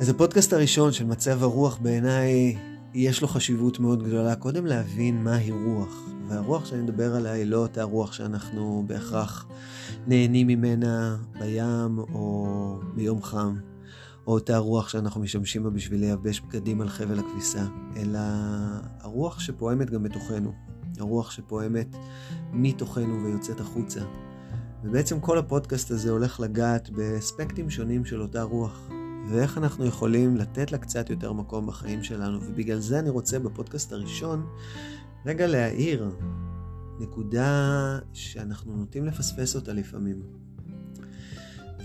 אז הפודקאסט הראשון של מצב הרוח בעיניי, יש לו חשיבות מאוד גדולה. קודם להבין מהי רוח. והרוח שאני מדבר עליה היא לא אותה רוח שאנחנו בהכרח נהנים ממנה בים או ביום חם, או אותה רוח שאנחנו משתמשים בה בשביל לייבש בגדים על חבל הכביסה, אלא הרוח שפועמת גם בתוכנו. הרוח שפועמת מתוכנו ויוצאת החוצה. ובעצם כל הפודקאסט הזה הולך לגעת באספקטים שונים של אותה רוח. ואיך אנחנו יכולים לתת לה קצת יותר מקום בחיים שלנו. ובגלל זה אני רוצה בפודקאסט הראשון רגע להעיר נקודה שאנחנו נוטים לפספס אותה לפעמים.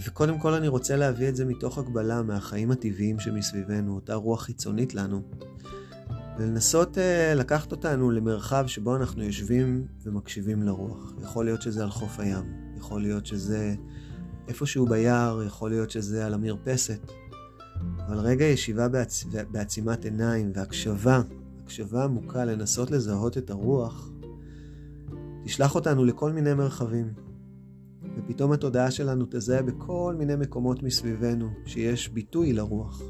וקודם כל אני רוצה להביא את זה מתוך הגבלה מהחיים הטבעיים שמסביבנו, אותה רוח חיצונית לנו, ולנסות uh, לקחת אותנו למרחב שבו אנחנו יושבים ומקשיבים לרוח. יכול להיות שזה על חוף הים, יכול להיות שזה איפשהו ביער, יכול להיות שזה על המרפסת, אבל רגע ישיבה בעצ... בעצימת עיניים והקשבה, הקשבה עמוקה לנסות לזהות את הרוח, תשלח אותנו לכל מיני מרחבים. ופתאום התודעה שלנו תזהה בכל מיני מקומות מסביבנו שיש ביטוי לרוח.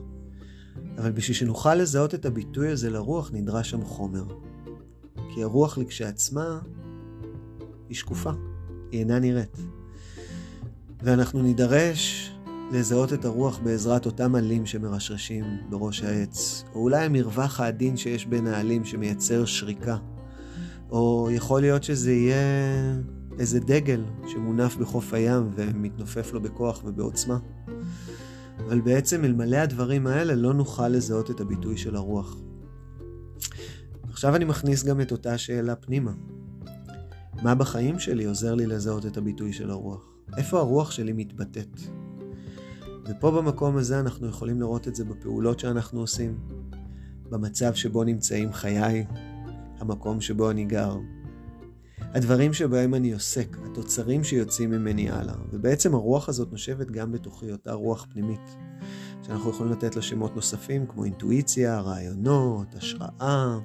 אבל בשביל שנוכל לזהות את הביטוי הזה לרוח נדרש שם חומר. כי הרוח לכשעצמה היא שקופה, היא אינה נראית. ואנחנו נידרש לזהות את הרוח בעזרת אותם עלים שמרשרשים בראש העץ, או אולי המרווח העדין שיש בין העלים שמייצר שריקה, או יכול להיות שזה יהיה איזה דגל שמונף בחוף הים ומתנופף לו בכוח ובעוצמה. אבל בעצם אלמלא הדברים האלה לא נוכל לזהות את הביטוי של הרוח. עכשיו אני מכניס גם את אותה שאלה פנימה. מה בחיים שלי עוזר לי לזהות את הביטוי של הרוח? איפה הרוח שלי מתבטאת? ופה במקום הזה אנחנו יכולים לראות את זה בפעולות שאנחנו עושים, במצב שבו נמצאים חיי, המקום שבו אני גר, הדברים שבהם אני עוסק, התוצרים שיוצאים ממני הלאה. ובעצם הרוח הזאת נושבת גם בתוכי, אותה רוח פנימית, שאנחנו יכולים לתת לה שמות נוספים כמו אינטואיציה, רעיונות, השראה,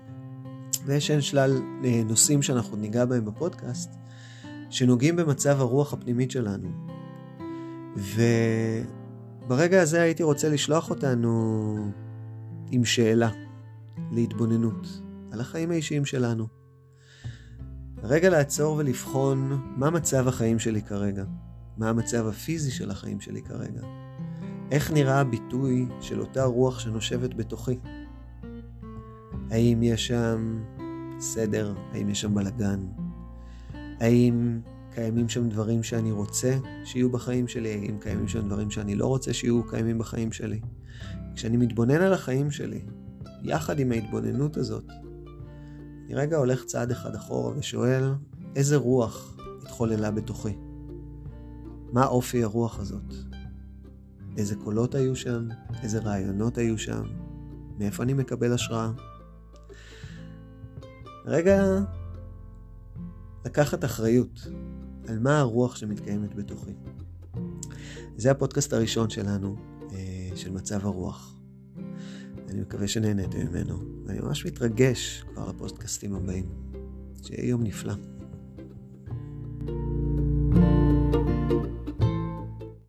ויש אין שלל אה, נושאים שאנחנו ניגע בהם בפודקאסט, שנוגעים במצב הרוח הפנימית שלנו. וברגע הזה הייתי רוצה לשלוח אותנו עם שאלה להתבוננות על החיים האישיים שלנו. רגע לעצור ולבחון מה מצב החיים שלי כרגע, מה המצב הפיזי של החיים שלי כרגע, איך נראה הביטוי של אותה רוח שנושבת בתוכי. האם יש שם סדר? האם יש שם בלגן? האם קיימים שם דברים שאני רוצה שיהיו בחיים שלי? האם קיימים שם דברים שאני לא רוצה שיהיו קיימים בחיים שלי? כשאני מתבונן על החיים שלי, יחד עם ההתבוננות הזאת, אני רגע הולך צעד אחד אחורה ושואל, איזה רוח התחוללה בתוכי? מה אופי הרוח הזאת? איזה קולות היו שם? איזה רעיונות היו שם? מאיפה אני מקבל השראה? רגע לקחת אחריות על מה הרוח שמתקיימת בתוכי. זה הפודקאסט הראשון שלנו, אה, של מצב הרוח. אני מקווה שנהניתם ממנו, ואני ממש מתרגש כבר לפודקאסטים הבאים. שיהיה יום נפלא. thank you